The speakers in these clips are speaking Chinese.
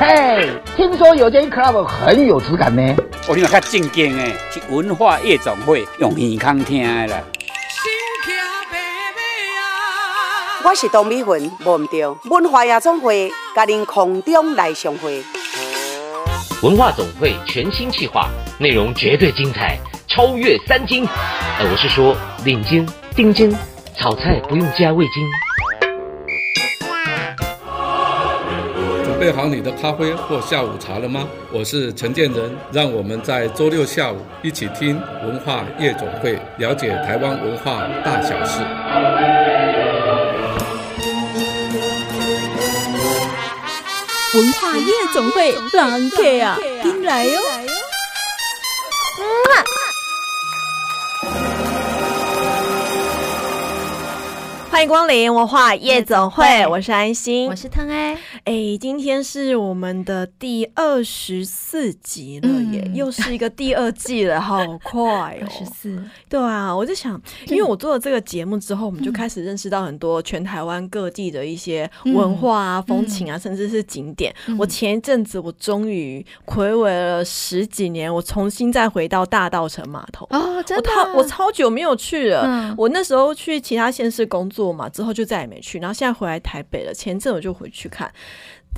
嘿，听说有间 club 很有质感呢。我另外较正经诶，是文化夜总会用耳康听的啦。我是董美云，忘唔掉文化夜总会，甲您空中来相会。文化总会全新企划，内容绝对精彩，超越三金。呃，我是说领金、丁金，炒菜不用加味精。备好你的咖啡或下午茶了吗？我是陈建仁，让我们在周六下午一起听文化夜总会，了解台湾文化大小事。文化夜总会，狼客啊，进来哟！欢迎光临文化夜总会，我是安心，我是汤哎。哎，今天是我们的第二十四集了耶，嗯、又是一个第二季了，好快哦！二十四，对啊，我就想，因为我做了这个节目之后，我们就开始认识到很多全台湾各地的一些文化啊、嗯、风情啊，甚至是景点。嗯、我前一阵子，我终于回违了十几年，我重新再回到大道城码头。哦，真的，我超我超久没有去了。嗯、我那时候去其他县市工作嘛，之后就再也没去，然后现在回来台北了，前阵我就回去看。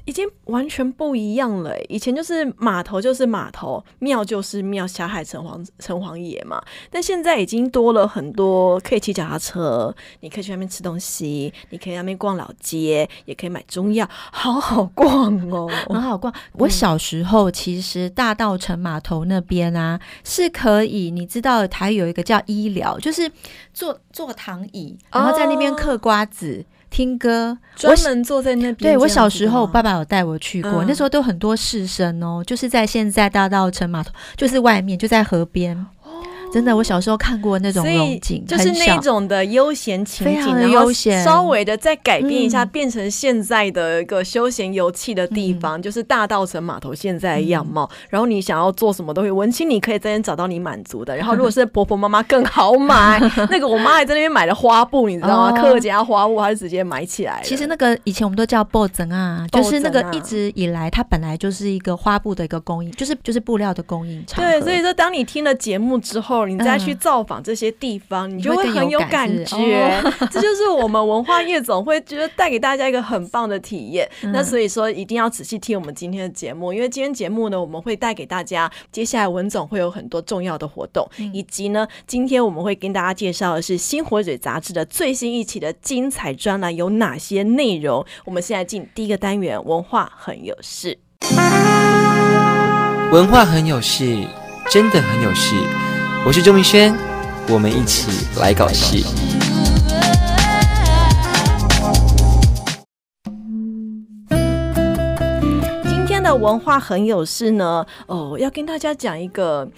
已经完全不一样了，欸。以前就是码头就是码头，庙就是庙，霞海城隍城隍爷嘛。但现在已经多了很多，可以骑脚踏车，你可以去那边吃东西，你可以那边逛老街，也可以买中药，好好逛哦，很好逛。我小时候其实大道城码头那边啊，是可以，你知道，它有一个叫医疗，就是坐坐躺椅，然后在那边嗑瓜子。哦听歌，专门坐在那边。对，我小时候，我爸爸有带我去过，嗯、那时候都很多士绅哦，就是在现在大道城码头，就是外面，就在河边。真的，我小时候看过那种龙井，就是那种的悠闲情景，很悠闲，稍微的再改变一下，变成现在的一个休闲游憩的地方，就是大道城码头现在的样貌。然后你想要做什么东西，文青你可以在那边找到你满足的。然后 如果是婆婆妈妈更好买，那个我妈还在那边买了花布，你知道吗？客家花布，她就直接买起来。其实那个以前我们都叫布枕啊，就是那个一直以来它本来就是一个花布的一个供应，就是就是布料的供应厂。对，所以说当你听了节目之后。你再去造访这些地方，嗯、你就会很有感觉。哦、这就是我们文化夜总会觉得带给大家一个很棒的体验。嗯、那所以说，一定要仔细听我们今天的节目，因为今天节目呢，我们会带给大家接下来文总会有很多重要的活动，嗯、以及呢，今天我们会跟大家介绍的是《新火嘴》杂志的最新一期的精彩专栏有哪些内容。我们现在进第一个单元，文化很有事。文化很有事，真的很有事。我是周明轩，我们一起来搞戏。今天的文化很有事呢，哦，要跟大家讲一个，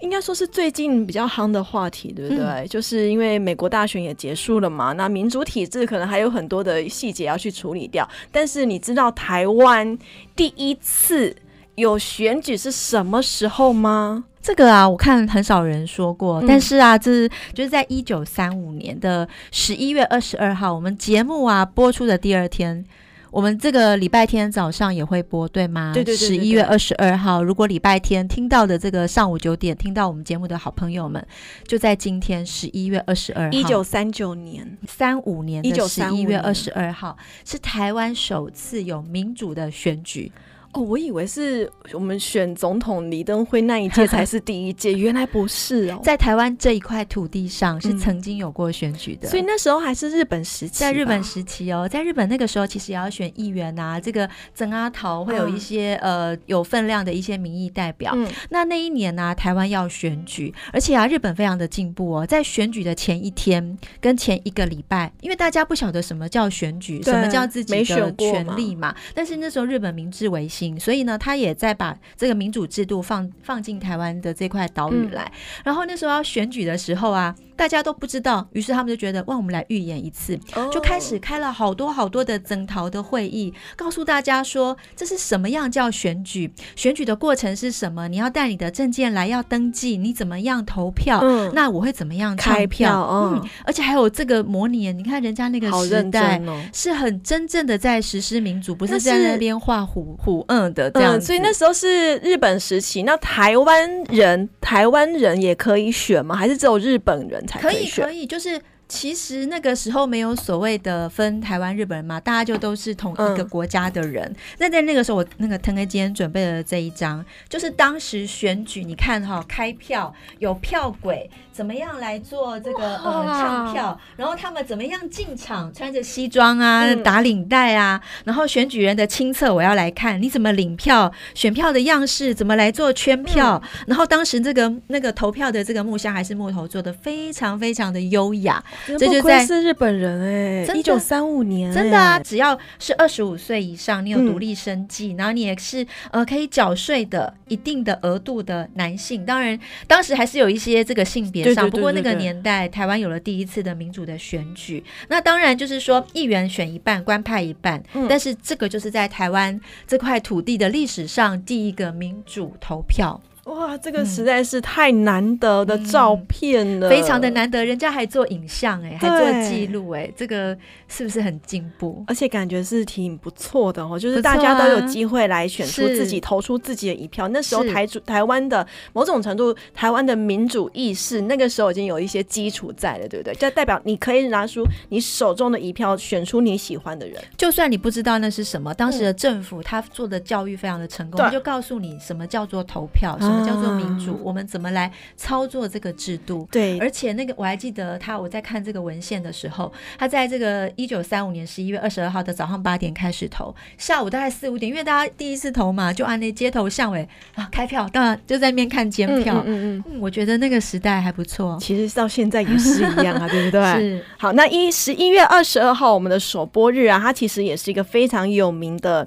应该说是最近比较夯的话题，对不对？嗯、就是因为美国大选也结束了嘛，那民主体制可能还有很多的细节要去处理掉。但是你知道台湾第一次有选举是什么时候吗？这个啊，我看很少人说过，嗯、但是啊，这是就是在一九三五年的十一月二十二号，我们节目啊播出的第二天，我们这个礼拜天早上也会播，对吗？对对对，对。十一月二十二号，如果礼拜天听到的这个上午九点听到我们节目的好朋友们，就在今天十一月二十二号，一九三九年三五年的十一月二十二号，是台湾首次有民主的选举。哦，我以为是我们选总统李登辉那一届才是第一届，原来不是哦，在台湾这一块土地上是曾经有过选举的，嗯、所以那时候还是日本时期，在日本时期哦，在日本那个时候其实也要选议员啊，这个曾阿桃会有一些、嗯、呃有分量的一些民意代表。嗯、那那一年呢、啊，台湾要选举，而且啊，日本非常的进步哦，在选举的前一天跟前一个礼拜，因为大家不晓得什么叫选举，什么叫自己的权利嘛，但是那时候日本明治维新。所以呢，他也在把这个民主制度放放进台湾的这块岛屿来。嗯、然后那时候要选举的时候啊，大家都不知道，于是他们就觉得，哇，我们来预演一次，就开始开了好多好多的征讨的会议，告诉大家说，这是什么样叫选举，选举的过程是什么，你要带你的证件来要登记，你怎么样投票，嗯、那我会怎么样开票，嗯，而且还有这个模拟，你看人家那个时代是很真正的在实施民主，不是在那边画虎虎嗯的这样、嗯，所以那时候是日本时期，那台湾人台湾人也可以选吗？还是只有日本人？可以，可以，就是其实那个时候没有所谓的分台湾、日本人嘛，大家就都是同一个国家的人。那、嗯、在那个时候，我那个腾哥今天准备了这一张，就是当时选举，你看哈、哦，开票有票轨。怎么样来做这个呃唱票？然后他们怎么样进场？穿着西装啊，嗯、打领带啊。然后选举人的亲测我要来看，你怎么领票？选票的样式怎么来做圈票？嗯、然后当时这个那个投票的这个木箱还是木头做的，非常非常的优雅。这就在是日本人哎、欸，一九三五年、欸，真的啊！只要是二十五岁以上，你有独立生计，嗯、然后你也是呃可以缴税的一定的额度的男性。当然，当时还是有一些这个性别。不过那个年代，台湾有了第一次的民主的选举，那当然就是说议员选一半，官派一半。嗯、但是这个就是在台湾这块土地的历史上第一个民主投票。哇，这个实在是太难得的照片了，嗯、非常的难得，人家还做影像哎，还做记录哎，这个是不是很进步？而且感觉是挺不错的哦，就是大家都有机会来选出自己，投出自己的一票。那时候台主台湾的某种程度，台湾的民主意识，那个时候已经有一些基础在了，对不对？就代表你可以拿出你手中的一票，选出你喜欢的人。就算你不知道那是什么，当时的政府他做的教育非常的成功，就告诉你什么叫做投票。叫做民主，我们怎么来操作这个制度？对，而且那个我还记得他，我在看这个文献的时候，他在这个一九三五年十一月二十二号的早上八点开始投，下午大概四五点，因为大家第一次投嘛，就按那街头巷尾啊开票，当然就在那边看监票。嗯嗯，嗯，嗯，我觉得那个时代还不错。其实到现在也是一样啊，对不对？是。好，那一十一月二十二号我们的首播日啊，它其实也是一个非常有名的。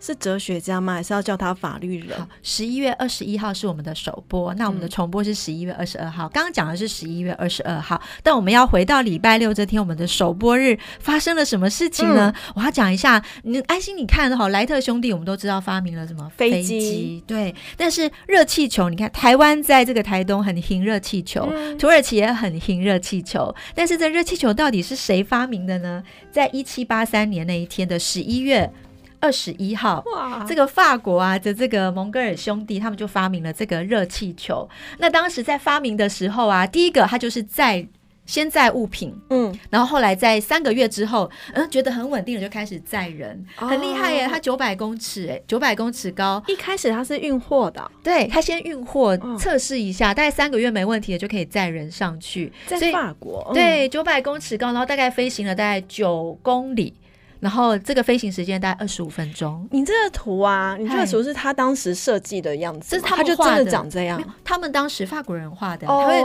是哲学家吗？还是要叫他法律人？十一月二十一号是我们的首播，那我们的重播是十一月二十二号。刚刚讲的是十一月二十二号，但我们要回到礼拜六这天，我们的首播日发生了什么事情呢？嗯、我要讲一下。你安心，你看哈，莱特兄弟我们都知道发明了什么飞机？对，但是热气球，你看台湾在这个台东很兴热气球，嗯、土耳其也很兴热气球，但是这热气球到底是谁发明的呢？在一七八三年那一天的十一月。二十一号，哇，这个法国啊的这个蒙哥尔兄弟，他们就发明了这个热气球。那当时在发明的时候啊，第一个他就是载先载物品，嗯，然后后来在三个月之后，嗯，觉得很稳定了，就开始载人，哦、很厉害耶！它九百公尺，哎，九百公尺高。一开始它是运货的，对，它先运货测试一下，哦、大概三个月没问题了，就可以载人上去。在法国，嗯、对，九百公尺高，然后大概飞行了大概九公里。然后这个飞行时间大概二十五分钟。你这个图啊，你这个图是他当时设计的样子，这是他就真的长这样。他们当时法国人画的，他会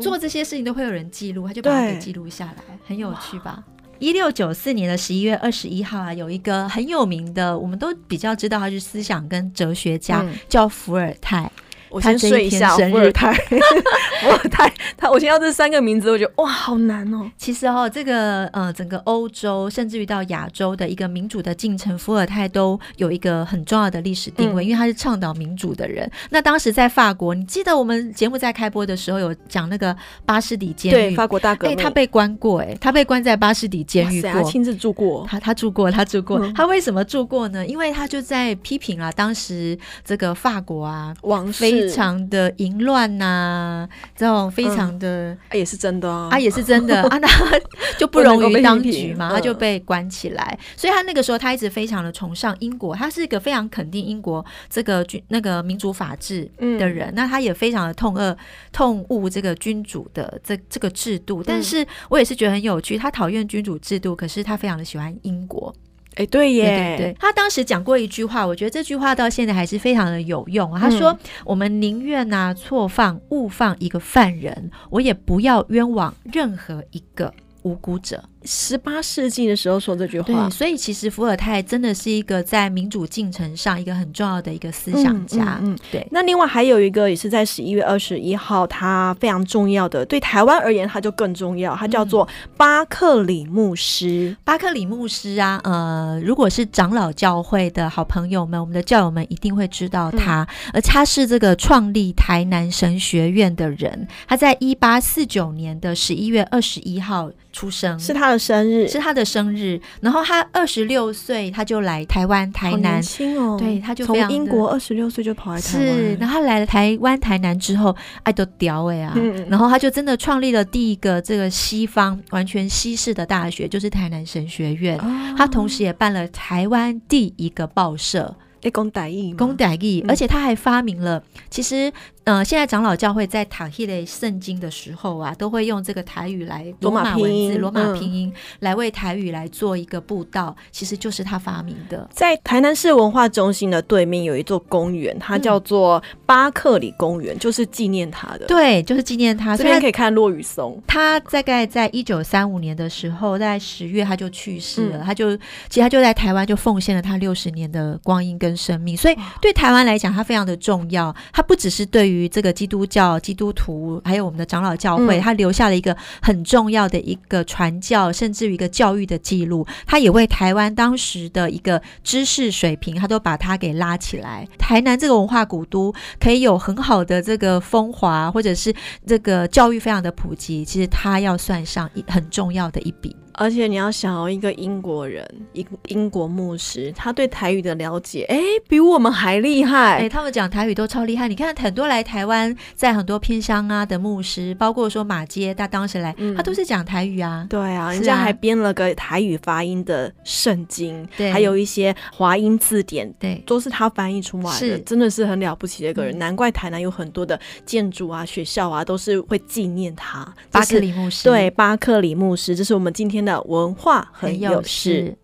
做这些事情都会有人记录，他就把它给记录下来，很有趣吧？一六九四年的十一月二十一号啊，有一个很有名的，我们都比较知道他是思想跟哲学家，嗯、叫伏尔泰。我先睡一下，伏尔泰，伏尔泰，他，我听到这三个名字，我觉得哇，好难哦。其实哦，这个呃，整个欧洲，甚至于到亚洲的一个民主的进程，伏尔泰都有一个很重要的历史定位，嗯、因为他是倡导民主的人。那当时在法国，你记得我们节目在开播的时候有讲那个巴士底监狱，对，法国大革命，哎，他被关过，哎，他被关在巴士底监狱过，亲自住过，他他住过，他住过，嗯、他为什么住过呢？因为他就在批评啊，当时这个法国啊，王室非常的。淫乱呐，这种非常的，嗯、也是真的啊，啊也是真的 啊，那 就不容于当局嘛，他就被关起来。所以他那个时候他一直非常的崇尚英国，他是一个非常肯定英国这个君那个民主法治的人。嗯、那他也非常的痛恶痛恶这个君主的这这个制度。但是我也是觉得很有趣，他讨厌君主制度，可是他非常的喜欢英国。哎，对耶，对对对，他当时讲过一句话，我觉得这句话到现在还是非常的有用。他说：“嗯、我们宁愿呐错放误放一个犯人，我也不要冤枉任何一个无辜者。”十八世纪的时候说这句话。对，所以其实伏尔泰真的是一个在民主进程上一个很重要的一个思想家。嗯，嗯嗯对。那另外还有一个也是在十一月二十一号，他非常重要的，对台湾而言他就更重要，他叫做巴克里牧师。嗯、巴克里牧师啊，呃，如果是长老教会的好朋友们，我们的教友们一定会知道他，嗯、而他是这个创立台南神学院的人，他在一八四九年的十一月二十一号出生，是他的生日，是他的生日。然后他二十六岁，他就来台湾台南，轻哦，对，他就从英国二十六岁就跑来台湾，是。然后他来了台湾台南之后，爱都屌哎啊，嗯、然后他就真的创立了第一个这个西方完全西式的大学，就是台南神学院。哦、他同时也办了台湾第一个报社。讲台语，讲台语，而且他还发明了，其实。呃，现在长老教会在读迄个圣经的时候啊，都会用这个台语来罗马文字、罗马拼音来为台语来做一个布道，嗯、其实就是他发明的。在台南市文化中心的对面有一座公园，它叫做巴克里公园，就是纪念他的。对，就是纪念他。这边可以看落雨松。他大概在一九三五年的时候，在十月他就去世了。嗯、他就其实他就在台湾就奉献了他六十年的光阴跟生命，所以对台湾来讲，他非常的重要。他不只是对于于这个基督教、基督徒，还有我们的长老教会，嗯、他留下了一个很重要的一个传教，甚至于一个教育的记录。他也为台湾当时的一个知识水平，他都把它给拉起来。台南这个文化古都可以有很好的这个风华，或者是这个教育非常的普及，其实他要算上一很重要的一笔。而且你要想哦，一个英国人，英英国牧师，他对台语的了解，哎，比我们还厉害。哎，他们讲台语都超厉害。你看很多来台湾，在很多偏乡啊的牧师，包括说马街，他当时来，嗯、他都是讲台语啊。对啊，人家还编了个台语发音的圣经，对，还有一些华音字典，对，都是他翻译出来的，是真的是很了不起的一个人。嗯、难怪台南有很多的建筑啊、学校啊，都是会纪念他。巴克里牧师，对，巴克里牧师，这是我们今天的文化很有事。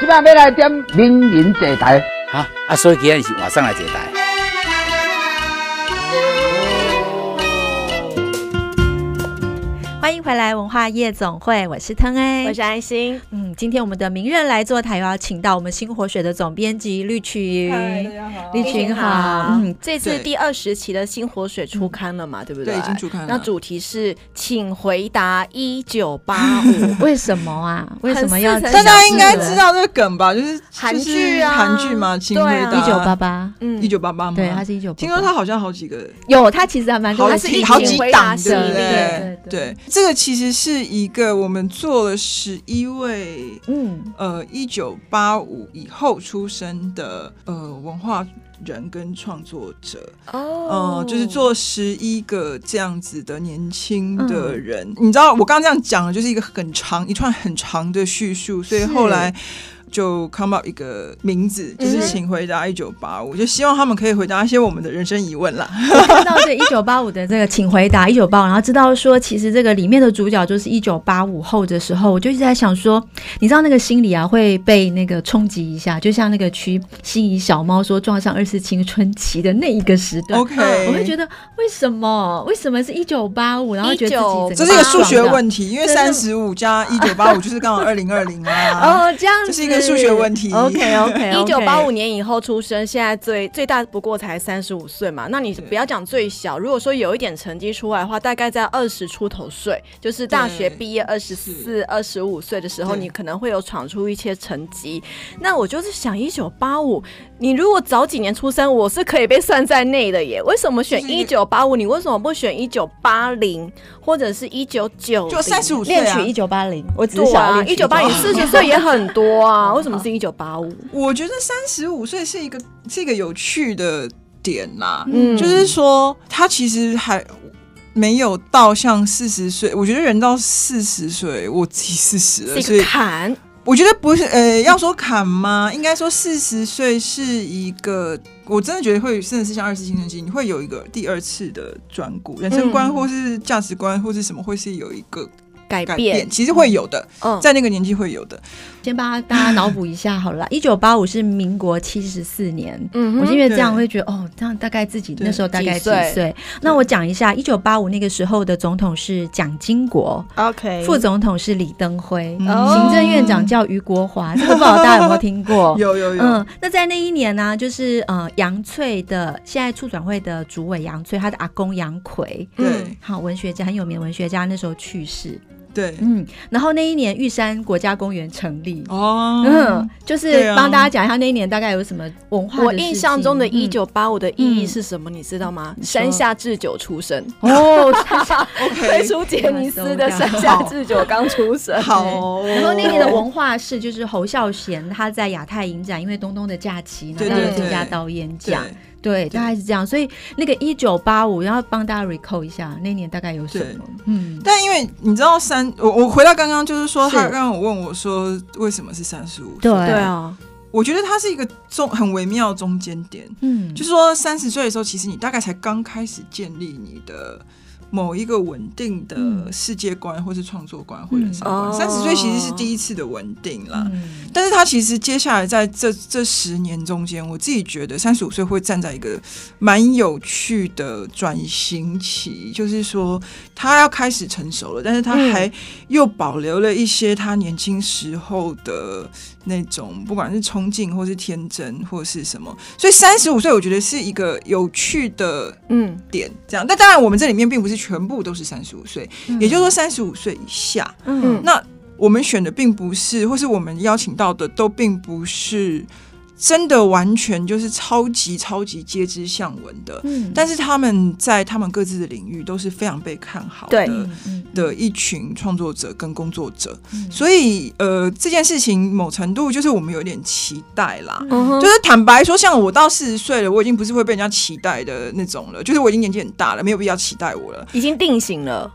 今晚要来点名人坐台，啊啊，所以今天是晚上来坐台。欢迎回来，文化夜总会，我是腾 A，我是爱心。嗯，今天我们的名人来坐台，又要请到我们新活水的总编辑绿群。嗨，大家好，绿群好。嗯，这次第二十期的新活水出刊了嘛？对不对？对，已经出刊了。那主题是，请回答一九八五。为什么啊？为什么要？大家应该知道这个梗吧？就是韩剧啊，韩剧嘛，请回答一九八八。嗯，一九八八嘛。对，它是一九。听说它好像好几个。有，它其实还蛮多，他是一好几档，对不对？对。这个其实是一个我们做了十一位，嗯，呃，一九八五以后出生的呃文化人跟创作者，哦，呃，就是做十一个这样子的年轻的人。嗯、你知道，我刚刚这样讲的就是一个很长一串很长的叙述，所以后来。就 come up 一个名字，就是请回答一九八五，就希望他们可以回答一些我们的人生疑问啦。我看到这一九八五的这个请回答一九八五，然后知道说其实这个里面的主角就是一九八五后的时候，我就一直在想说，你知道那个心理啊会被那个冲击一下，就像那个区心仪小猫说撞上二次青春期的那一个时段。OK，我会觉得为什么？为什么是一九八五？然后觉得自己这是一个数学问题，因为三十五加一九八五就是刚好二零二零啊。哦，这样这是一个。数学问题。OK OK。一九八五年以后出生，现在最最大不过才三十五岁嘛。那你不要讲最小，如果说有一点成绩出来的话，大概在二十出头岁，就是大学毕业二十四、二十五岁的时候，你可能会有闯出一些成绩。那我就是想，一九八五，你如果早几年出生，我是可以被算在内的耶。为什么选一九八五？你为什么不选一九八零或者是一九九？就三十五岁啊。恋曲一九八零，我只想一九八零四十岁也很多啊。为什么是一九八五？我觉得三十五岁是一个是一个有趣的点呐，嗯，就是说他其实还没有到像四十岁。我觉得人到四十岁，我自己四十了，所以坎。我觉得不是，呃，要说坎吗？应该说四十岁是一个，我真的觉得会真的是像二次青春期，你会有一个第二次的转骨，人生观或是价值观或是什么，会是有一个改变，其实会有的，在那个年纪会有的。先帮大家脑补一下好了。一九八五是民国七十四年，嗯，我因为这样会觉得哦，这样大概自己那时候大概几岁？那我讲一下，一九八五那个时候的总统是蒋经国，OK，副总统是李登辉，行政院长叫余国华，这个不知道大家有没有听过？有有有。嗯，那在那一年呢，就是呃杨翠的现在促转会的主委杨翠，他的阿公杨奎，对，好文学家，很有名文学家，那时候去世。对，嗯，然后那一年玉山国家公园成立。哦，嗯，就是帮大家讲一下那一年大概有什么文化。我印象中的一九八五的意义是什么？你知道吗？山下智久出生。哦，推出杰尼斯的山下智久刚出生。好，然后那年的文化是就是侯孝贤他在亚太影展，因为东东的假期拿到了最佳导演奖。对，大概是这样，所以那个一九八五，要帮大家 recall 一下，那年大概有什么？嗯，但因为你知道三，我我回到刚刚就是说，他刚刚我问我说，为什么是三十五岁？对啊，我觉得它是一个中很微妙的中间点，嗯，就是说三十岁的时候，其实你大概才刚开始建立你的。某一个稳定的世界观，或是创作观，或人生观，三十岁其实是第一次的稳定啦。嗯、但是他其实接下来在这这十年中间，我自己觉得三十五岁会站在一个蛮有趣的转型期，就是说他要开始成熟了，但是他还又保留了一些他年轻时候的。那种不管是冲劲，或是天真，或是什么，所以三十五岁，我觉得是一个有趣的嗯点。这样，但当然，我们这里面并不是全部都是三十五岁，嗯、也就是说三十五岁以下。嗯，那我们选的并不是，或是我们邀请到的都并不是。真的完全就是超级超级皆知向闻的，嗯，但是他们在他们各自的领域都是非常被看好的的一群创作者跟工作者，所以呃这件事情某程度就是我们有点期待啦，就是坦白说，像我到四十岁了，我已经不是会被人家期待的那种了，就是我已经年纪很大了，没有必要期待我了，已经定型了，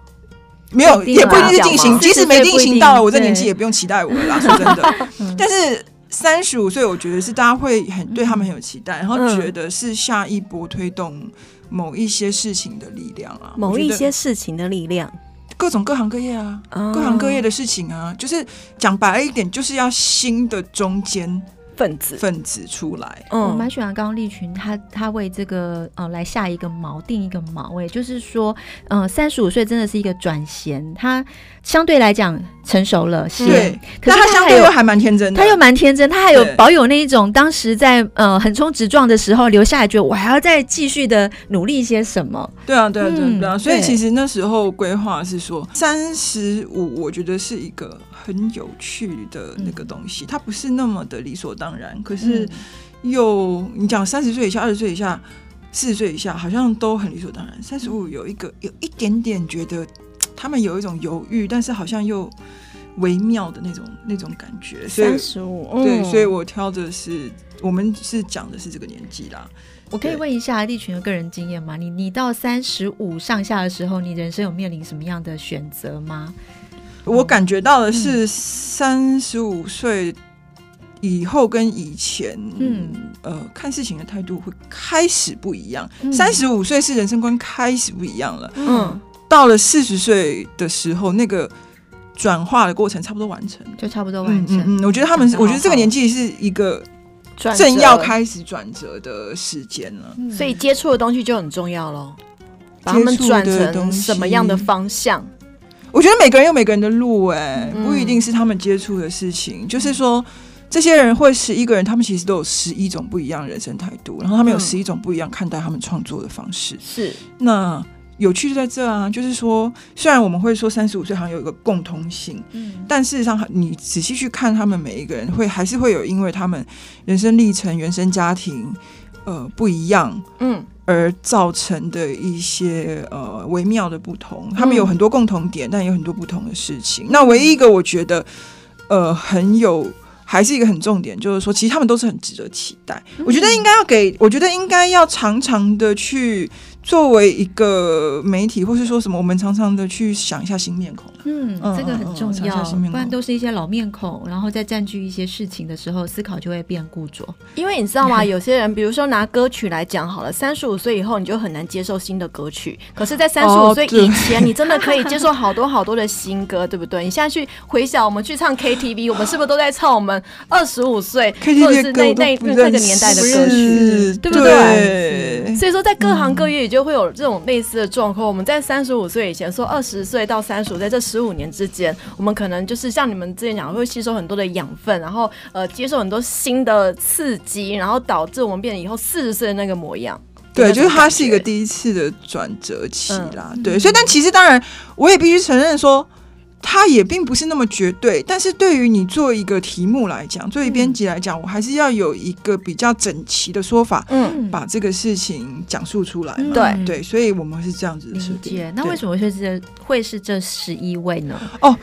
没有也不一定是定型，即使没定型到了，我这年纪也不用期待我了啦，说真的，但是。三十五岁，我觉得是大家会很对他们很有期待，然后觉得是下一波推动某一些事情的力量啊，某一些事情的力量，各种各行各业啊，各行各业的事情啊，就是讲白了一点，就是要新的中间。分子。分子出来，嗯，我蛮喜欢刚刚立群他他为这个呃来下一个锚，定一个锚，哎，就是说，嗯、呃，三十五岁真的是一个转衔，他相对来讲成熟了些，对，可是他相对又还蛮天真的，他又蛮天真，他还有保有那一种当时在呃横冲直撞的时候留下来，觉得我还要再继续的努力一些什么，对啊，对啊，对啊，对啊，所以其实那时候规划是说三十五，我觉得是一个。很有趣的那个东西，它不是那么的理所当然。可是又，你讲三十岁以下、二十岁以下、四十岁以下，好像都很理所当然。三十五有一个有一点点觉得他们有一种犹豫，但是好像又微妙的那种那种感觉。三十五，对，所以我挑的是我们是讲的是这个年纪啦。我可以问一下立群的个人经验吗？你你到三十五上下的时候，你人生有面临什么样的选择吗？我感觉到的是，三十五岁以后跟以前，嗯，呃，看事情的态度会开始不一样。三十五岁是人生观开始不一样了，嗯，到了四十岁的时候，那个转化的过程差不多完成，就差不多完成。嗯，我觉得他们，我觉得这个年纪是一个正要开始转折的时间了，所以接触的东西就很重要喽，把他们转成什么样的方向？我觉得每个人有每个人的路，哎，不一定是他们接触的事情。嗯、就是说，这些人会十一个人，他们其实都有十一种不一样的人生态度，然后他们有十一种不一样看待他们创作的方式。是，那有趣就在这啊，就是说，虽然我们会说三十五岁好像有一个共通性，嗯，但事实上，你仔细去看他们每一个人，会还是会有因为他们人生历程、原生家庭，呃，不一样，嗯。而造成的一些呃微妙的不同，他们有很多共同点，但有很多不同的事情。那唯一一个我觉得呃很有，还是一个很重点，就是说，其实他们都是很值得期待。我觉得应该要给，我觉得应该要常常的去作为一个媒体，或是说什么，我们常常的去想一下新面孔。嗯，这个很重要，嗯嗯、不然都是一些老面孔，然后在占据一些事情的时候，思考就会变固着。因为你知道吗？有些人，比如说拿歌曲来讲好了，三十五岁以后你就很难接受新的歌曲，可是，在三十五岁以前，你真的可以接受好多好多的新歌，对不对？你现在去回想，我们去唱 KTV，我们是不是都在唱我们 二十五岁或者是那那那个年代的歌曲，对不对？对，所以说，在各行各业也就会有这种类似的状况。我们在三十五岁以前，说二十岁到三十五，在这十五年之间，我们可能就是像你们之前讲，会吸收很多的养分，然后呃，接受很多新的刺激，然后导致我们变成以后四十岁的那个模样。对，就是它是一个第一次的转折期啦。嗯、对，所以但其实当然，我也必须承认说。它也并不是那么绝对，但是对于你做一个题目来讲，作为编辑来讲，我还是要有一个比较整齐的说法，嗯，把这个事情讲述出来。对、嗯、对，所以我们是这样子的设定。那为什么会是会是这十一位呢？哦，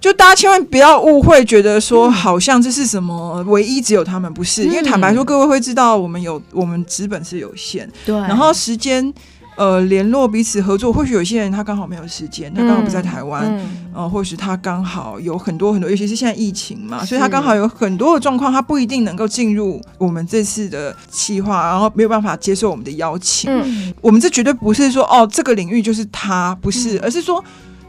就大家千万不要误会，觉得说好像这是什么唯一只有他们，不是？嗯、因为坦白说，各位会知道，我们有我们资本是有限，对，然后时间。呃，联络彼此合作，或许有些人他刚好没有时间，他刚好不在台湾，嗯，呃，或许他刚好有很多很多，尤其是现在疫情嘛，所以他刚好有很多的状况，他不一定能够进入我们这次的企划，然后没有办法接受我们的邀请。嗯，我们这绝对不是说哦，这个领域就是他，不是，而是说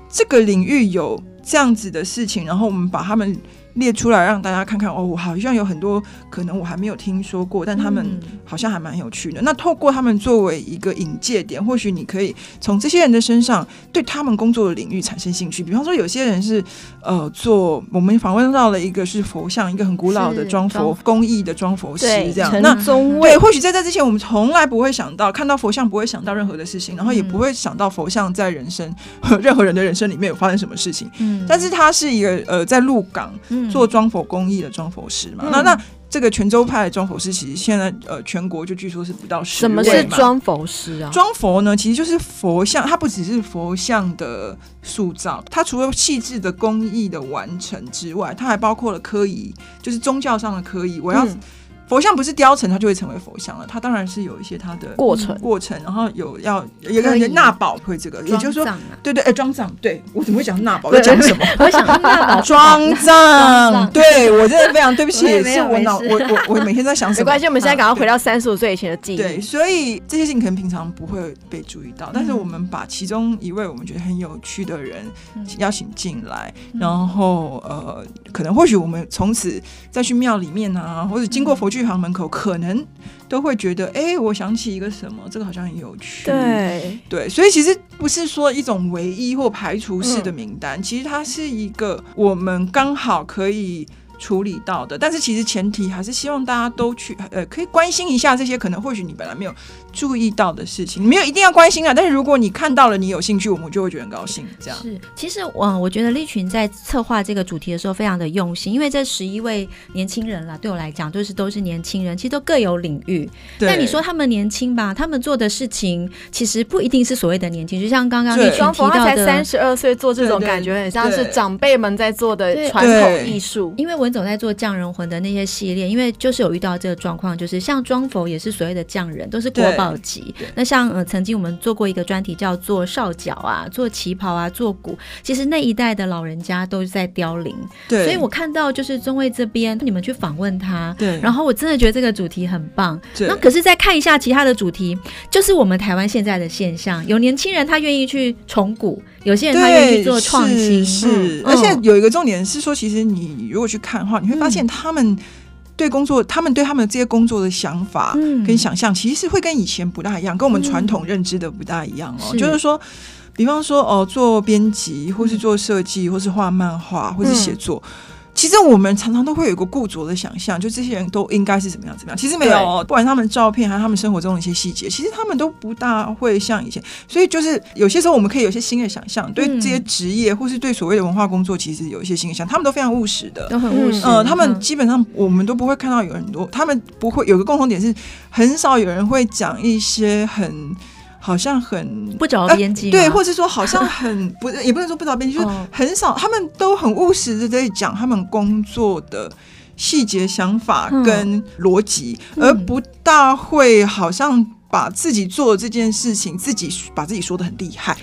这个领域有这样子的事情，然后我们把他们。列出来让大家看看哦，我好像有很多可能我还没有听说过，但他们好像还蛮有趣的。嗯、那透过他们作为一个引介点，或许你可以从这些人的身上对他们工作的领域产生兴趣。比方说，有些人是呃做我们访问到了一个是佛像，一个很古老的装佛工艺的装佛师这样。那对，或许在这之前我们从来不会想到看到佛像不会想到任何的事情，然后也不会想到佛像在人生、嗯、任何人的人生里面有发生什么事情。嗯，但是他是一个呃在鹿港。嗯做装佛工艺的装佛师嘛，嗯、那那这个泉州派的装佛师，其实现在呃全国就据说是不到十位嘛。什么是装佛师啊？装佛呢，其实就是佛像，它不只是佛像的塑造，它除了细致的工艺的完成之外，它还包括了科仪，就是宗教上的科仪。我要。嗯佛像不是雕成，它就会成为佛像了。它当然是有一些它的过程过程，然后有要有个人纳宝会这个，也就是说，对对，哎，装藏，对我怎么会讲纳宝？在讲什么？我想纳宝装藏，对我真的非常对不起，是我脑我我我每天在想什么？没关系，我们现在赶快回到三十五岁以前的记忆。对，所以这些事情可能平常不会被注意到，但是我们把其中一位我们觉得很有趣的人邀请进来，然后呃，可能或许我们从此再去庙里面啊，或者经过佛。剧行门口可能都会觉得，哎，我想起一个什么，这个好像很有趣。对对，所以其实不是说一种唯一或排除式的名单，嗯、其实它是一个我们刚好可以。处理到的，但是其实前提还是希望大家都去，呃，可以关心一下这些可能或许你本来没有注意到的事情，你没有一定要关心啊。但是如果你看到了，你有兴趣，我们就会觉得很高兴。这样是，其实我我觉得立群在策划这个主题的时候非常的用心，因为这十一位年轻人啦，对我来讲就是都是年轻人，其实都各有领域。对。但你说他们年轻吧，他们做的事情其实不一定是所谓的年轻，就像刚刚立群提到的，才三十二岁做这种感觉很像是长辈们在做的传统艺术，因为文总在做匠人魂的那些系列，因为就是有遇到这个状况，就是像庄佛也是所谓的匠人，都是国宝级。那像呃，曾经我们做过一个专题，叫做少脚啊，做旗袍啊，做鼓，其实那一代的老人家都是在凋零。对，所以我看到就是中卫这边你们去访问他，对，然后我真的觉得这个主题很棒。对，那可是再看一下其他的主题，就是我们台湾现在的现象，有年轻人他愿意去重鼓。有些人他愿意去做创新，是，是，而且有一个重点是说，其实你如果去看的话，你会发现他们对工作，他们对他们这些工作的想法跟想象，其实是会跟以前不大一样，跟我们传统认知的不大一样哦。就是说，比方说哦，做编辑，或是做设计，或是画漫画，或是写作。其实我们常常都会有一个固着的想象，就这些人都应该是怎么样怎么样。其实没有，不管他们照片还是他们生活中的一些细节，其实他们都不大会像以前。所以就是有些时候我们可以有些新的想象，对这些职业或是对所谓的文化工作，其实有一些新的想象。他们都非常务实的，都很务实。呃，他们基本上我们都不会看到有很多，他们不会有个共同点是，很少有人会讲一些很。好像很不着边际，对，或者说好像很 不，也不能说不着边际，就是很少，他们都很务实的在讲他们工作的细节想法跟逻辑，而不大会好像把自己做的这件事情，自己把自己说的很厉害。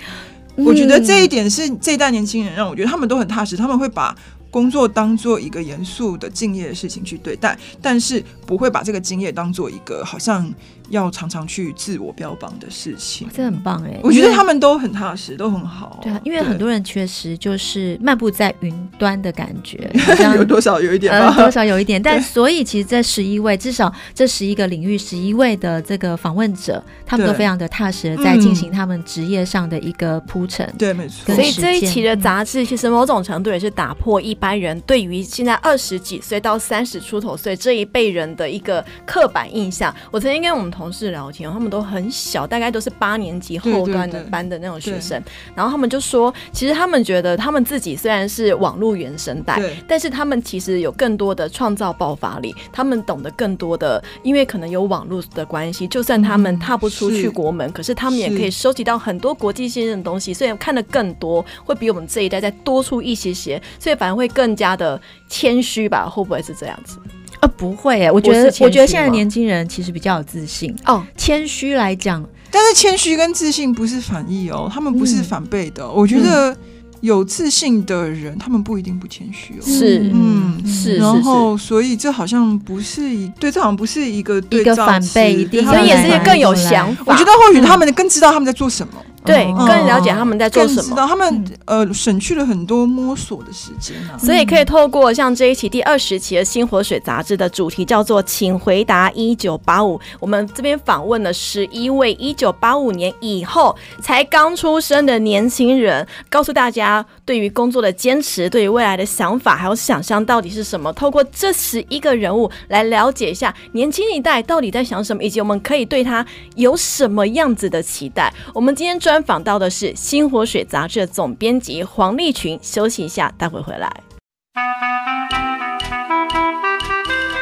我觉得这一点是这一代年轻人让我觉得他们都很踏实，他们会把工作当做一个严肃的敬业的事情去对待，但是不会把这个敬业当做一个好像。要常常去自我标榜的事情，这很棒哎！我觉得他们都很踏实，都很好。对啊，因为很多人确实就是漫步在云端的感觉，有多少有一点吧，多少有一点。但所以其实这十一位，至少这十一个领域，十一位的这个访问者，他们都非常的踏实的在进行他们职业上的一个铺陈。对，没错。所以这一期的杂志，其实某种程度也是打破一般人对于现在二十几岁到三十出头岁这一辈人的一个刻板印象。我曾经跟我们同事聊天，他们都很小，大概都是八年级后端的班的那种学生。然后他们就说，其实他们觉得他们自己虽然是网络原生代，但是他们其实有更多的创造爆发力，他们懂得更多的，因为可能有网络的关系，就算他们踏不出去国门，嗯、是可是他们也可以收集到很多国际性的东西，所以看得更多，会比我们这一代再多出一些些，所以反而会更加的谦虚吧？会不会是这样子？呃，不会诶，我觉得，我觉得现在年轻人其实比较有自信哦。谦虚来讲，但是谦虚跟自信不是反义哦，他们不是反背的。我觉得有自信的人，他们不一定不谦虚哦。是，嗯，是。然后，所以这好像不是一对，这好像不是一个对照反背，所以也是更有想法。我觉得或许他们更知道他们在做什么。对，更了解他们在做什么，知道他们呃省去了很多摸索的时间啊，所以可以透过像这一期第二十期的《新活水》杂志的主题叫做“请回答一九八五”，我们这边访问了十一位一九八五年以后才刚出生的年轻人，告诉大家对于工作的坚持，对于未来的想法还有想象到底是什么。透过这十一个人物来了解一下年轻一代到底在想什么，以及我们可以对他有什么样子的期待。我们今天专专访到的是《新活水》杂志的总编辑黄立群。休息一下，待会回来。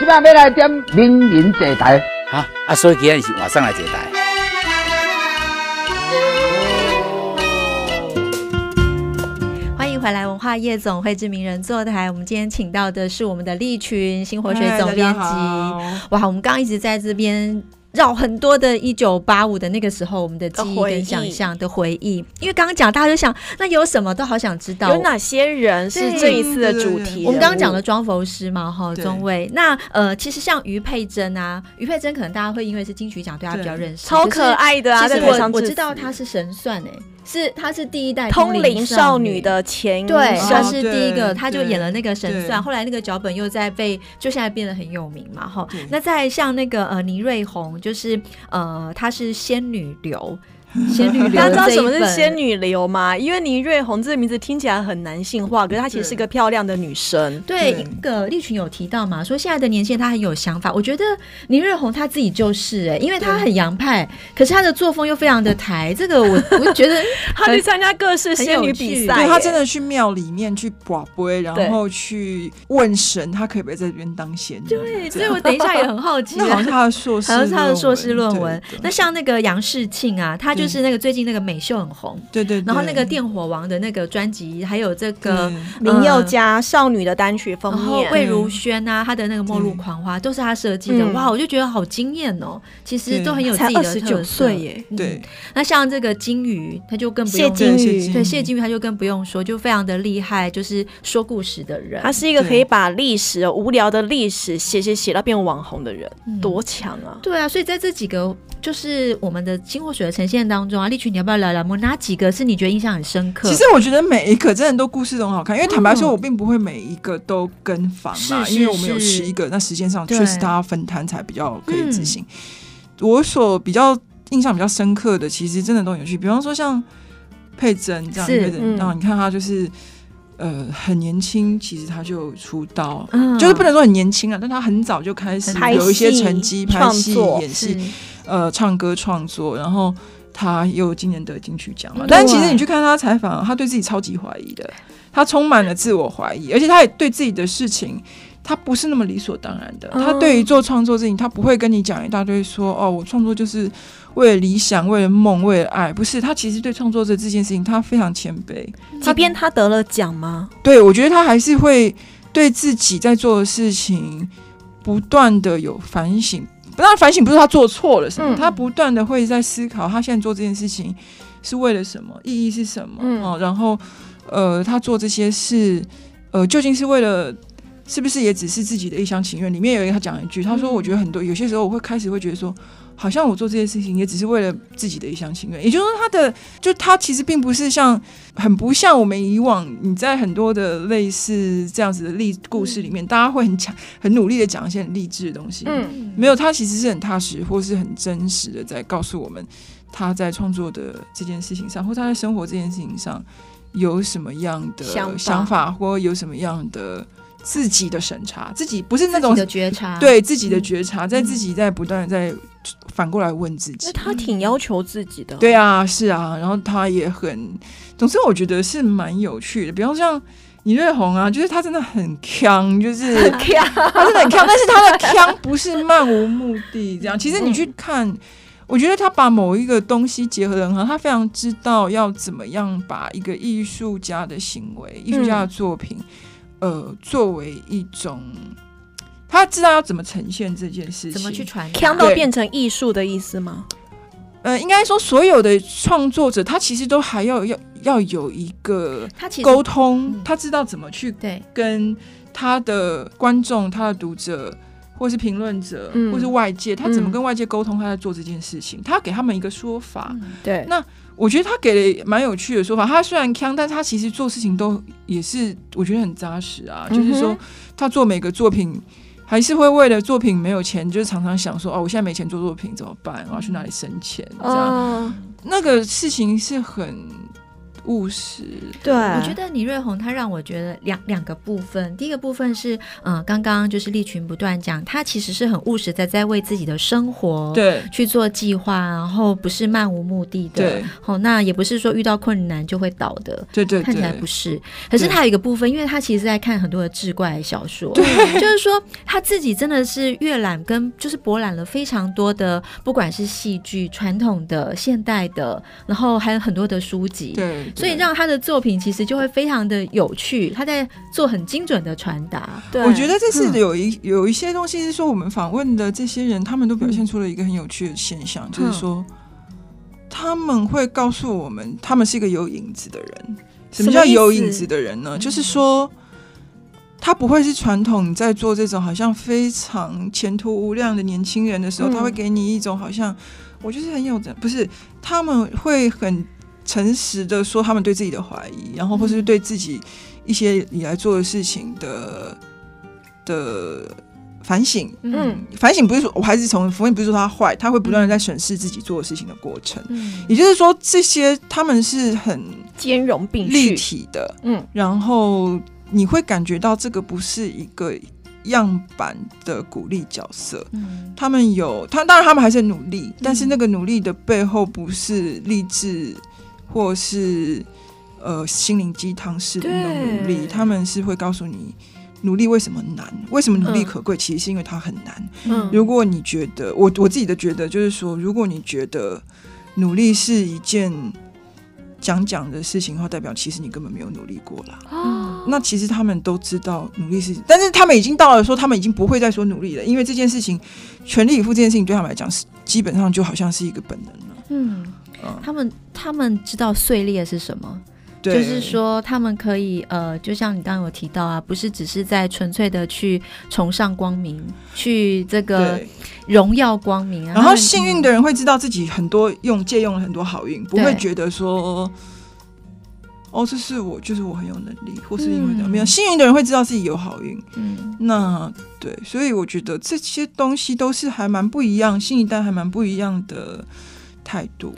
今晚要来点名人坐台，啊啊！所以今天是晚上来坐台。欢迎回来，文化夜总会之名人坐台。我们今天请到的是我们的丽群，《新活水》总编辑。哇，我们刚刚一直在这边。绕很多的一九八五的那个时候，我们的记忆跟想象的回忆，因为刚刚讲大家就想，那有什么都好想知道，有哪些人是这一次的主题？我们刚刚讲的庄佛师嘛，哈，中尉。那呃，其实像于佩珍啊，于佩珍可能大家会因为是金曲奖对她比较认识，超可爱的啊。其实我我知道他是神算哎。是，她是第一代通灵少女的前，对，她是第一个，她就演了那个神算，后来那个脚本又在被，就现在变得很有名嘛，哈。那再像那个呃倪瑞红，就是呃她是仙女流。仙女流，大家知道什么是仙女流吗？因为倪瑞红这个名字听起来很男性化，可是她其实是个漂亮的女生。对，一个丽群有提到嘛，说现在的年轻人她很有想法。我觉得倪瑞红她自己就是哎、欸，因为她很洋派，可是她的作风又非常的台。这个我 我觉得 她去参加各式仙女比赛，对，她真的去庙里面去寡杯，然后去问神，她可不可以在这边当仙女？对，所以我等一下也很好奇，好像她的硕士，好像她的硕士论文。那像那个杨世庆啊，他。就是那个最近那个美秀很红，对对，然后那个电火王的那个专辑，还有这个林宥嘉少女的单曲封面，魏如萱啊，她的那个末路狂花都是她设计的，哇，我就觉得好惊艳哦。其实都很有自己的特色。耶。对，那像这个金鱼，他就更不用谢金鱼，对谢金鱼他就更不用说，就非常的厉害，就是说故事的人，他是一个可以把历史无聊的历史写写写到变网红的人，多强啊！对啊，所以在这几个。就是我们的新活水的呈现当中啊，丽群，你要不要聊聊？我哪几个是你觉得印象很深刻？其实我觉得每一个真的都故事都很好看，因为坦白说，我并不会每一个都跟访嘛，嗯、因为我们有十一个，那时间上确实大家分摊才比较可以执行。嗯、我所比较印象比较深刻的，其实真的都有趣。比方说像佩珍这样一个人，然后你看她就是呃很年轻，其实他就出道，嗯、就是不能说很年轻啊，但他很早就开始有一些成绩，拍戏、演戏。呃，唱歌创作，然后他又今年得金曲奖嘛。但其实你去看他采访，他对自己超级怀疑的，他充满了自我怀疑，而且他也对自己的事情，他不是那么理所当然的。他对于做创作事情，他不会跟你讲一大堆说，哦，我创作就是为了理想，为了梦，为了爱。不是，他其实对创作者这件事情，他非常谦卑。即便他得了奖吗？对，我觉得他还是会。对自己在做的事情不断的有反省。当然，反省不是他做错了什么，嗯、他不断的会在思考，他现在做这件事情是为了什么，意义是什么？嗯、哦，然后，呃，他做这些事，呃，究竟是为了，是不是也只是自己的一厢情愿？里面有一个他讲一句，他说：“我觉得很多有些时候，我会开始会觉得说。”好像我做这些事情也只是为了自己的一厢情愿，也就是说，他的就他其实并不是像很不像我们以往你在很多的类似这样子的励故事里面，大家会很强很努力的讲一些很励志的东西。嗯，没有，他其实是很踏实或是很真实的在告诉我们他在创作的这件事情上，或他在生活这件事情上有什么样的想法，或有什么样的。自己的审查，自己不是那种的觉察，对自己的觉察，嗯、在自己在不断的在反过来问自己。那他挺要求自己的，对啊，是啊，然后他也很，总之我觉得是蛮有趣的。比方像倪瑞红啊，就是他真的很强，就是他真的很强，但是他的强不是漫无目的这样。其实你去看，嗯、我觉得他把某一个东西结合的很好，他非常知道要怎么样把一个艺术家的行为、艺术家的作品。嗯呃，作为一种，他知道要怎么呈现这件事情，怎么去传，锵到变成艺术的意思吗？呃，应该说，所有的创作者，他其实都还要要要有一个他沟通，他，他知道怎么去对跟他的观众、他的读者，或是评论者，嗯、或是外界，他怎么跟外界沟通？他在做这件事情，嗯、他要给他们一个说法。嗯、对，那。我觉得他给了蛮有趣的说法。他虽然腔，但是他其实做事情都也是我觉得很扎实啊。嗯、就是说，他做每个作品还是会为了作品没有钱，就是常常想说：哦，我现在没钱做作品怎么办？我要去哪里生钱？这样，哦、那个事情是很。务实，对，我觉得倪瑞红他让我觉得两两个部分，第一个部分是，嗯、呃，刚刚就是立群不断讲，他其实是很务实的，在为自己的生活对。去做计划，然后不是漫无目的的，对，好、哦，那也不是说遇到困难就会倒的，对，对对，看起来不是，可是他有一个部分，因为他其实在看很多的志怪小说，对，就是说他自己真的是阅览跟就是博览了非常多的，不管是戏剧传统的、现代的，然后还有很多的书籍，对。所以让他的作品其实就会非常的有趣，他在做很精准的传达。对，我觉得这是有一有一些东西是说我们访问的这些人，他们都表现出了一个很有趣的现象，嗯、就是说他们会告诉我们，他们是一个有影子的人。什么叫有影子的人呢？就是说他不会是传统在做这种好像非常前途无量的年轻人的时候，嗯、他会给你一种好像我就是很有的，不是他们会很。诚实的说，他们对自己的怀疑，然后或是对自己一些以来做的事情的的反省。嗯，反省不是说我还是从福音，不是说他坏，他会不断的在审视自己做的事情的过程。嗯，也就是说，这些他们是很兼容并立体的。嗯，然后你会感觉到这个不是一个样板的鼓励角色。嗯，他们有他，当然他们还是努力，但是那个努力的背后不是励志。或是呃心灵鸡汤式的那种努力，他们是会告诉你努力为什么难，为什么努力可贵，嗯、其实是因为它很难。嗯，如果你觉得我我自己的觉得就是说，如果你觉得努力是一件讲讲的事情的话，代表其实你根本没有努力过啦。哦，那其实他们都知道努力是，但是他们已经到了说他们已经不会再说努力了，因为这件事情全力以赴这件事情对他们来讲是基本上就好像是一个本能了。嗯。他们他们知道碎裂是什么，对。就是说他们可以呃，就像你刚刚有提到啊，不是只是在纯粹的去崇尚光明，去这个荣耀光明啊。然后幸运的人会知道自己很多用借用了很多好运，不会觉得说，哦，这是我就是我很有能力，或是因为怎么样。嗯、幸运的人会知道自己有好运，嗯，那对，所以我觉得这些东西都是还蛮不一样，新一代还蛮不一样的态度。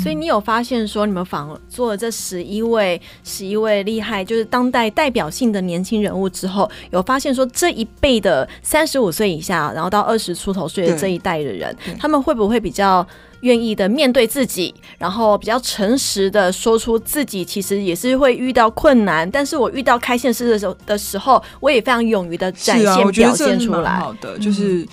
所以你有发现说，你们访做了这十一位、十一位厉害，就是当代代表性的年轻人物之后，有发现说这一辈的三十五岁以下，然后到二十出头岁的这一代的人，他们会不会比较愿意的面对自己，然后比较诚实的说出自己其实也是会遇到困难，但是我遇到开现实的时候的时候，我也非常勇于的展现、啊、表现出来。好的，就是、嗯、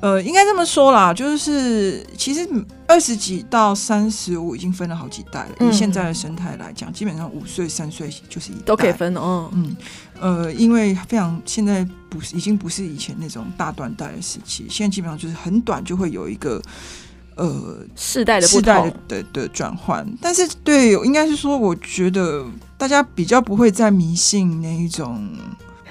呃，应该这么说啦，就是其实。二十几到三十五已经分了好几代了。以现在的生态来讲，基本上五岁、三岁就是一代都可以分哦。嗯，呃，因为非常现在不是已经不是以前那种大断代的时期，现在基本上就是很短就会有一个呃世代的世代的的转换。但是对，应该是说，我觉得大家比较不会再迷信那一种。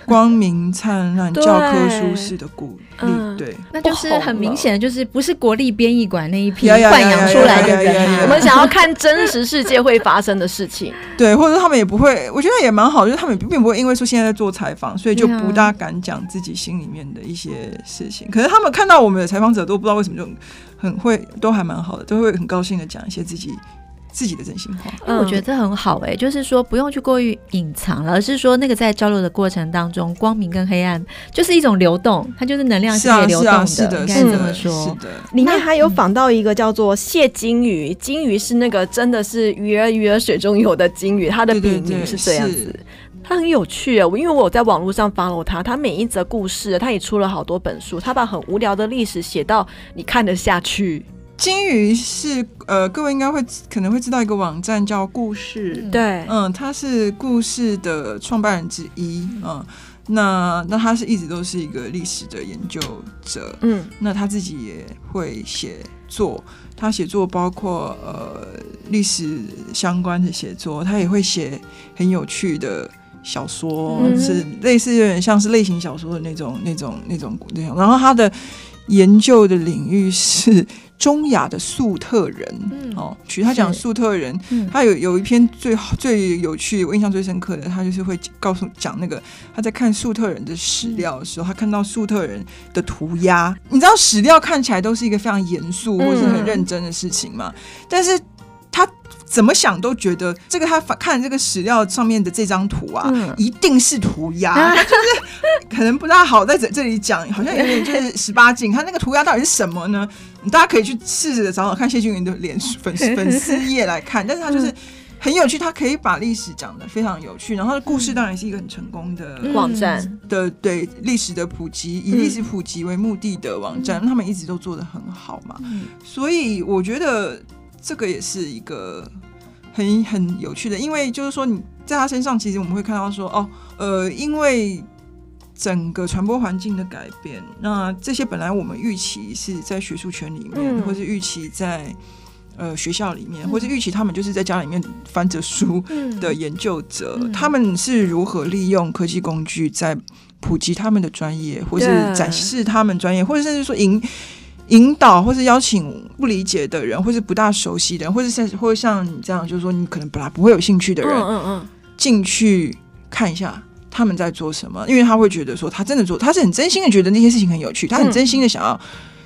光明灿烂、教科书式的鼓励，对，那就是很明显的，就是不是国立编译馆那一批豢养出来的人。我们想要看真实世界会发生的事情，对，或者他们也不会，我觉得也蛮好，就是他们并不会因为说现在在做采访，所以就不大敢讲自己心里面的一些事情。可是他们看到我们的采访者都不知道为什么就很会，都还蛮好的，都会很高兴的讲一些自己。自己的真心话，因为我觉得这很好哎、欸，就是说不用去过于隐藏了，而是说那个在交流的过程当中，光明跟黑暗就是一种流动，它就是能量是可以流动的，是的，应该这么说。是的，里面还有仿到一个叫做谢金鱼，金鱼是那个真的是鱼儿鱼儿水中游的金鱼，它的笔名是这样子，它很有趣啊，我因为我有在网络上 follow 它，它每一则故事，他也出了好多本书，他把很无聊的历史写到你看得下去。金鱼是呃，各位应该会可能会知道一个网站叫故事，对，嗯，他是故事的创办人之一，嗯，那那他是一直都是一个历史的研究者，嗯，那他自己也会写作，他写作包括呃历史相关的写作，他也会写很有趣的小说，嗯、是类似有点像是类型小说的那种那种那种那种，然后他的研究的领域是。中亚的粟特人，嗯、哦，其实他讲粟特人，嗯、他有有一篇最好最有趣，我印象最深刻的，他就是会告诉讲那个他在看粟特人的史料的时候，嗯、他看到粟特人的涂鸦，你知道史料看起来都是一个非常严肃或是很认真的事情嘛，嗯、但是。他怎么想都觉得这个他看这个史料上面的这张图啊，嗯、一定是涂鸦，就是可能不大好在这这里讲，好像有点就是十八禁。他那个涂鸦到底是什么呢？大家可以去试着找找看谢俊云的脸书粉粉丝页来看。但是他就是很有趣，他可以把历史讲得非常有趣，然后他的故事当然是一个很成功的网站的对历史的普及，以历史普及为目的的网站，他们一直都做得很好嘛。所以我觉得。这个也是一个很很有趣的，因为就是说你在他身上，其实我们会看到说，哦，呃，因为整个传播环境的改变，那这些本来我们预期是在学术圈里面，嗯、或是预期在呃学校里面，嗯、或是预期他们就是在家里面翻着书的研究者，嗯、他们是如何利用科技工具在普及他们的专业，或是展示他们专业，或者甚至说引。引导或是邀请不理解的人，或是不大熟悉的人，或是像或者像你这样，就是说你可能本来不会有兴趣的人，嗯嗯，进去看一下他们在做什么，因为他会觉得说他真的做，他是很真心的觉得那些事情很有趣，他很真心的想要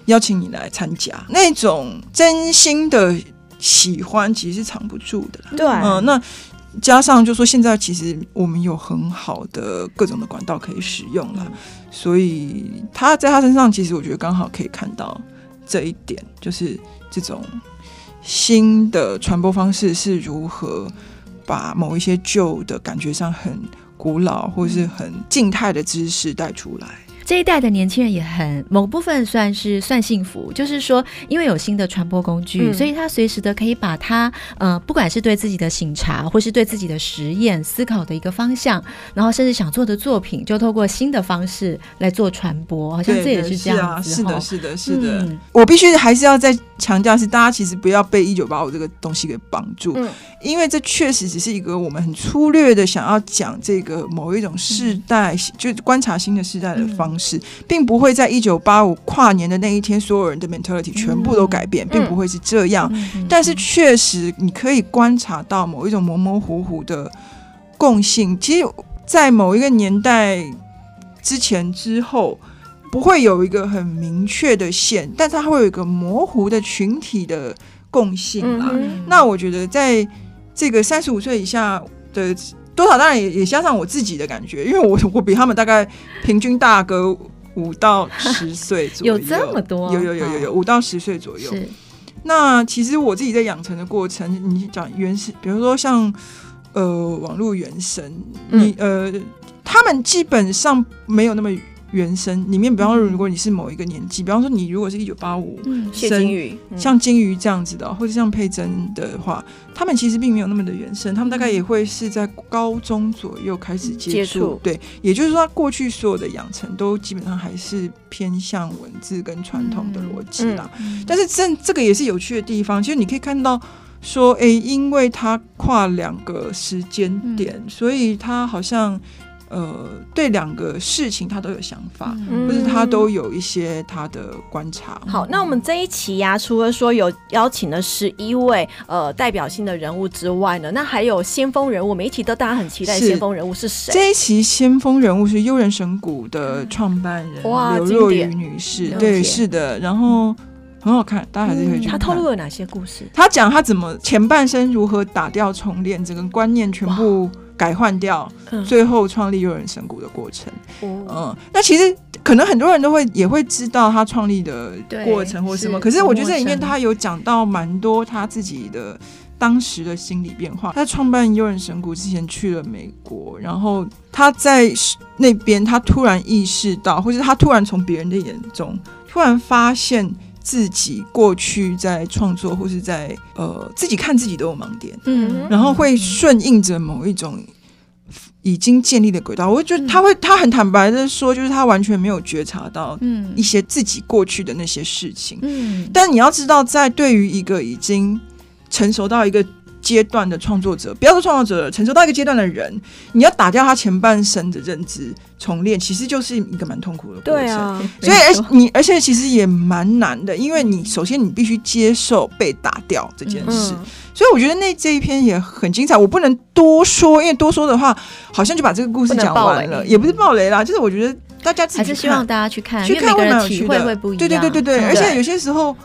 邀请你来参加，嗯、那种真心的喜欢其实是藏不住的，对，嗯，那加上就说现在其实我们有很好的各种的管道可以使用了，嗯、所以他在他身上其实我觉得刚好可以看到。这一点就是这种新的传播方式是如何把某一些旧的感觉上很古老或是很静态的知识带出来。这一代的年轻人也很某部分算是算幸福，就是说，因为有新的传播工具，嗯、所以他随时的可以把他呃，不管是对自己的醒察，或是对自己的实验思考的一个方向，然后甚至想做的作品，就透过新的方式来做传播，好像这也是这样子。是的，是的，是的。嗯、我必须还是要再强调，是大家其实不要被一九八五这个东西给绑住，嗯、因为这确实只是一个我们很粗略的想要讲这个某一种世代，嗯、就观察新的世代的方式。是，并不会在一九八五跨年的那一天，所有人的 mentality 全部都改变，并不会是这样。但是确实，你可以观察到某一种模模糊糊的共性。其实，在某一个年代之前之后，不会有一个很明确的线，但它会有一个模糊的群体的共性啊。那我觉得，在这个三十五岁以下的。多少当然也也加上我自己的感觉，因为我我比他们大概平均大个五到十岁左右，有这么多？有有有有有五到十岁左右。那其实我自己在养成的过程，你讲原始，比如说像呃网络原神，你呃他们基本上没有那么原生里面，比方说，如果你是某一个年纪，比方说你如果是一九八五，生金鱼，像金鱼这样子的，或者像佩珍的话，他们其实并没有那么的原生，他们大概也会是在高中左右开始接触，对，也就是说，过去所有的养成都基本上还是偏向文字跟传统的逻辑啦。但是这这个也是有趣的地方，其实你可以看到说，哎，因为它跨两个时间点，所以它好像。呃，对两个事情他都有想法，嗯、或者他都有一些他的观察。好，那我们这一期呀、啊，除了说有邀请了十一位呃代表性的人物之外呢，那还有先锋人物，每一期都大家很期待先锋人物是谁？这一期先锋人物是悠人神谷的创办人哇，刘若瑀女士，对，是的，然后很好看，大家还是可以去看。他透露了哪些故事？他讲他怎么前半生如何打掉重练，整个观念全部。改换掉，最后创立悠人神谷的过程。嗯，嗯，那其实可能很多人都会也会知道他创立的过程或什么，可是我觉得这里面他有讲到蛮多他自己的当时的心理变化。他创办悠人神谷之前去了美国，然后他在那边他突然意识到，或者他突然从别人的眼中突然发现。自己过去在创作或是在呃自己看自己都有盲点，嗯，然后会顺应着某一种已经建立的轨道。我觉得他会，他很坦白的说，就是他完全没有觉察到嗯。一些自己过去的那些事情，嗯。但你要知道，在对于一个已经成熟到一个阶段的创作者，不要说创作者，成熟到一个阶段的人，你要打掉他前半生的认知，重练，其实就是一个蛮痛苦的过程。对啊，所以而你而且其实也蛮难的，因为你首先你必须接受被打掉这件事。嗯、所以我觉得那这一篇也很精彩，我不能多说，因为多说的话，好像就把这个故事讲完了，也不是暴雷啦，就是我觉得大家自己还是希望大家去看，去看会蛮有趣的，会不一样。对对对对对，对，而且有些时候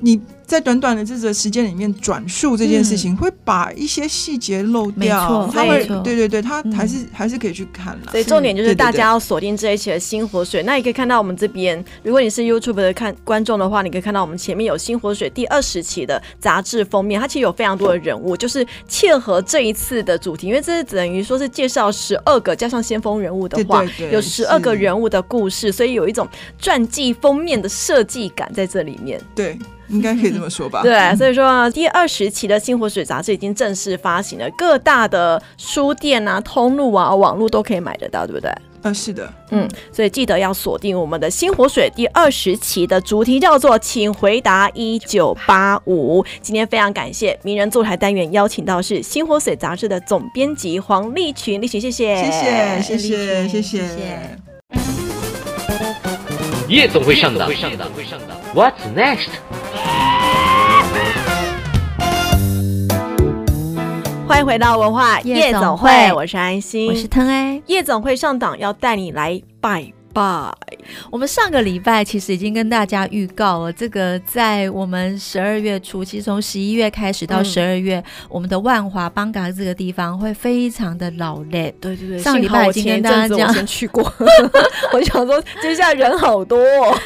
你。在短短的这个时间里面转述这件事情，会把一些细节漏掉。他会，对对对，他还是还是可以去看了。所以重点就是大家要锁定这一期的新活水。那也可以看到我们这边，如果你是 YouTube 的看观众的话，你可以看到我们前面有新火水第二十期的杂志封面，它其实有非常多的人物，就是切合这一次的主题，因为这是等于说是介绍十二个加上先锋人物的话，有十二个人物的故事，所以有一种传记封面的设计感在这里面。对。应该可以这么说吧？对，所以说第二十期的星火水杂志已经正式发行了，各大的书店啊、通路啊、网络都可以买得到，对不对？呃，是的，嗯，所以记得要锁定我们的星火水第二十期的主题叫做“请回答一九八五”。今天非常感谢名人座台单元邀请到是星火水杂志的总编辑黄立群，立群谢谢，谢谢，谢谢，谢谢。夜总会上档，上档，上档，What's next？欢迎回到文化夜总会，我是安心，我是腾哎。夜总会上档要带你来拜。拜！我们上个礼拜其实已经跟大家预告了，这个在我们十二月初，其实从十一月开始到十二月，嗯、我们的万华邦嘎这个地方会非常的劳累。对对对，上礼拜已经跟大家讲，我先去过，我想说接下来人好多，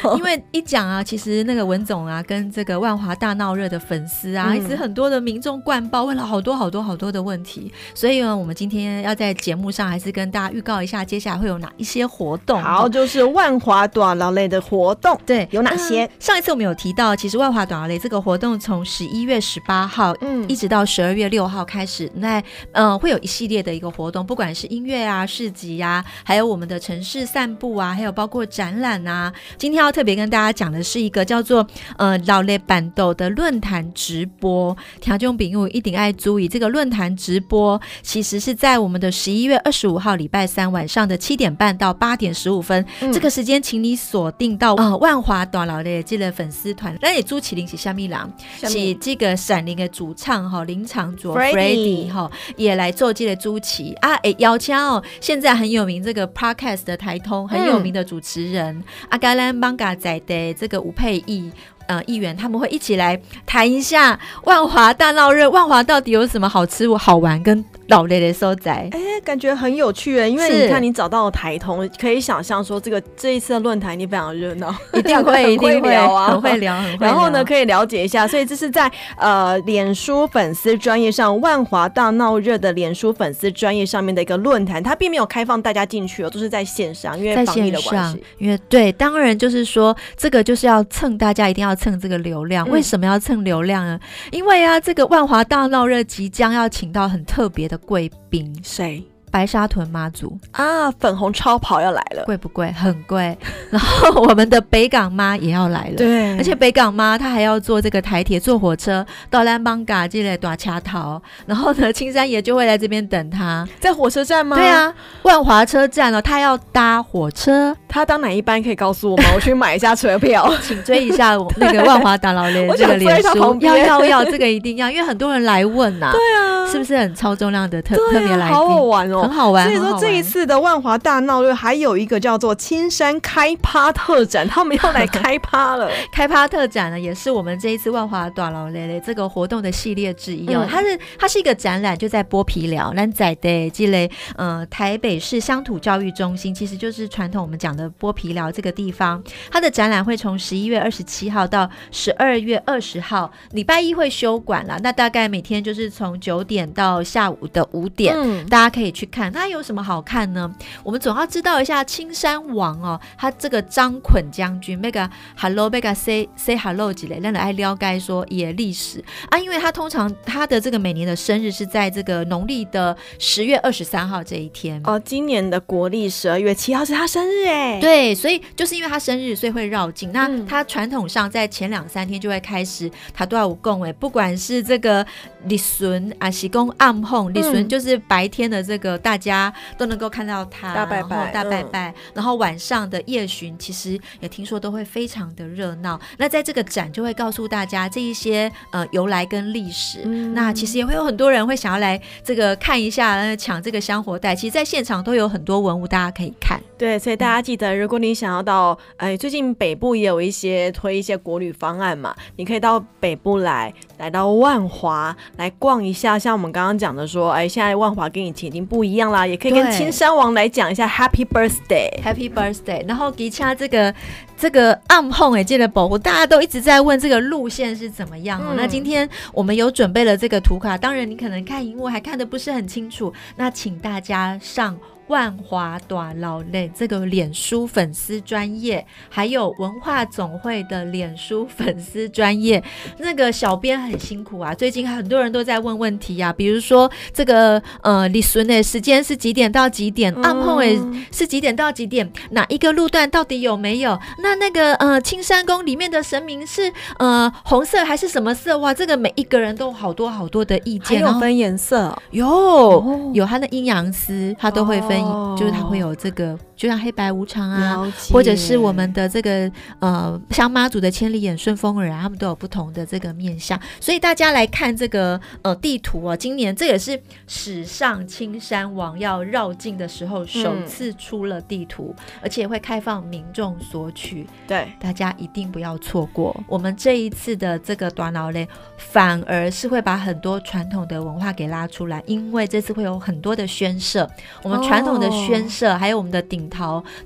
哦，因为一讲啊，其实那个文总啊，跟这个万华大闹热的粉丝啊，嗯、一直很多的民众灌爆，问了好多好多好多的问题，所以呢，我们今天要在节目上还是跟大家预告一下，接下来会有哪一些活动。好，就。就是万华大闹热的活动，对，有哪些？上一次我们有提到，其实万华大闹热这个活动从十一月十八号，嗯，一直到十二月六号开始，那嗯、呃，会有一系列的一个活动，不管是音乐啊、市集啊，还有我们的城市散步啊，还有包括展览啊。今天要特别跟大家讲的是一个叫做呃闹热办桌的论坛直播，听众朋友一定爱注意，这个论坛直播其实是在我们的十一月二十五号礼拜三晚上的七点半到八点十五分。嗯、这个时间，请你锁定到啊、呃、万华大闹热这个粉丝团。那也朱启林是虾米郎，是这个闪灵的主唱哈林长卓 Freddie 哈也来做这个朱启啊。哎，邀请哦，现在很有名这个 Podcast 的台通很有名的主持人、嗯、阿甘兰邦嘎仔的这个吴佩义呃议员，他们会一起来谈一下万华大闹热。万华到底有什么好吃好玩跟老雷的所在，哎、欸，感觉很有趣哎，因为你看你找到了台通，可以想象说这个这一次的论坛你非常热闹，一定会，一定会聊啊，很会聊，很会聊。然后呢，可以了解一下，所以这是在呃脸书粉丝专业上，万华大闹热的脸书粉丝专业上面的一个论坛，它并没有开放大家进去哦，都是在线上，因为防疫的关系。因为对，当然就是说这个就是要蹭大家一定要蹭这个流量，嗯、为什么要蹭流量呢？因为啊，这个万华大闹热即将要请到很特别的贵宾，谁？白沙屯妈祖啊，粉红超跑要来了，贵不贵？很贵。然后我们的北港妈也要来了，对，而且北港妈她还要坐这个台铁，坐火车到兰邦嘎这类大卡头。然后呢，青山爷就会来这边等她，在火车站吗？对啊，万华车站哦，他要搭火车，他当哪一班可以告诉我吗？我去买一下车票，请追一下我那个万华大老雷这个脸书，要要要，这个一定要，因为很多人来问呐，对啊，是不是很超重量的特特别来宾？好好玩哦。很好玩，所以说这一次的万华大闹热还有一个叫做青山开趴特展，他们要来开趴了。开趴特展呢，也是我们这一次万华大闹热这个活动的系列之一哦。嗯、它是它是一个展览，就在剥皮寮南仔的积累，呃，台北市乡土教育中心，其实就是传统我们讲的剥皮寮这个地方。它的展览会从十一月二十七号到十二月二十号，礼拜一会休馆了。那大概每天就是从九点到下午的五点，嗯、大家可以去看。它有什么好看呢？我们总要知道一下青山王哦，他这个张捆将军，那个 hello，那个 say say hello 几类，让人爱了解说也历史啊，因为他通常他的这个每年的生日是在这个农历的十月二十三号这一天哦，今年的国历十二月七号是他生日哎，对，所以就是因为他生日，所以会绕境。那他传统上在前两三天就会开始他都要有供哎，不管是这个立孙啊，喜公暗哄，立孙就是白天的这个大家。都能够看到他大拜拜，大拜拜，嗯、然后晚上的夜巡，其实也听说都会非常的热闹。那在这个展就会告诉大家这一些呃由来跟历史。嗯、那其实也会有很多人会想要来这个看一下，抢这个香火袋。其实，在现场都有很多文物，大家可以看。对，所以大家记得，如果你想要到，哎，最近北部也有一些推一些国旅方案嘛，你可以到北部来，来到万华来逛一下。像我们刚刚讲的说，哎，现在万华跟以前已经不一样啦。也可以跟青山王来讲一下 Happy Birthday，Happy Birthday。然后给他这个这个暗碰哎，记得保护，大家都一直在问这个路线是怎么样哦。嗯、那今天我们有准备了这个图卡，当然你可能看荧幕还看的不是很清楚，那请大家上。万华大闹热这个脸书粉丝专业，还有文化总会的脸书粉丝专业，那个小编很辛苦啊。最近很多人都在问问题啊，比如说这个呃，李孙的时间是几点到几点？暗后诶是几点到几点？哪一个路段到底有没有？那那个呃，青山宫里面的神明是呃红色还是什么色？哇，这个每一个人都好多好多的意见，还有分颜色，有、哦、有他的阴阳师，他都会分。就是它会有这个，就像黑白无常啊，或者是我们的这个呃，像妈祖的千里眼、顺风耳啊，他们都有不同的这个面相。所以大家来看这个呃地图啊，今年这也是史上青山王要绕境的时候首次出了地图，嗯、而且会开放民众索取。对，大家一定不要错过。我们这一次的这个短老嘞，反而是会把很多传统的文化给拉出来，因为这次会有很多的宣社，我们传统的宣社，还有我们的顶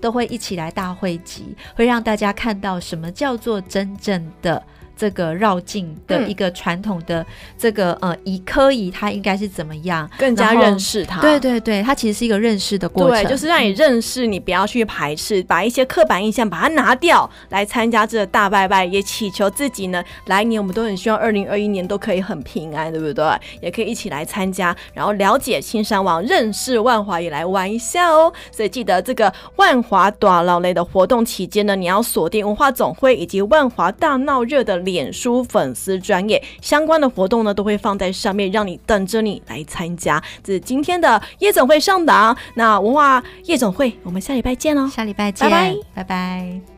都会一起来大汇集，会让大家看到什么叫做真正的。这个绕境的一个传统的这个、嗯、呃仪科仪，它应该是怎么样？更加认识它。对对对，它其实是一个认识的过程。对，就是让你认识，你不要去排斥，把一些刻板印象把它拿掉，来参加这个大拜拜，也祈求自己呢，来年我们都很希望二零二一年都可以很平安，对不对？也可以一起来参加，然后了解青山王，认识万华，也来玩一下哦。所以记得这个万华短老类的活动期间呢，你要锁定文化总会以及万华大闹热的脸书粉丝专业相关的活动呢，都会放在上面，让你等着你来参加。这是今天的夜总会上档，那文化夜总会，我们下礼拜见喽！下礼拜见，拜拜，拜拜。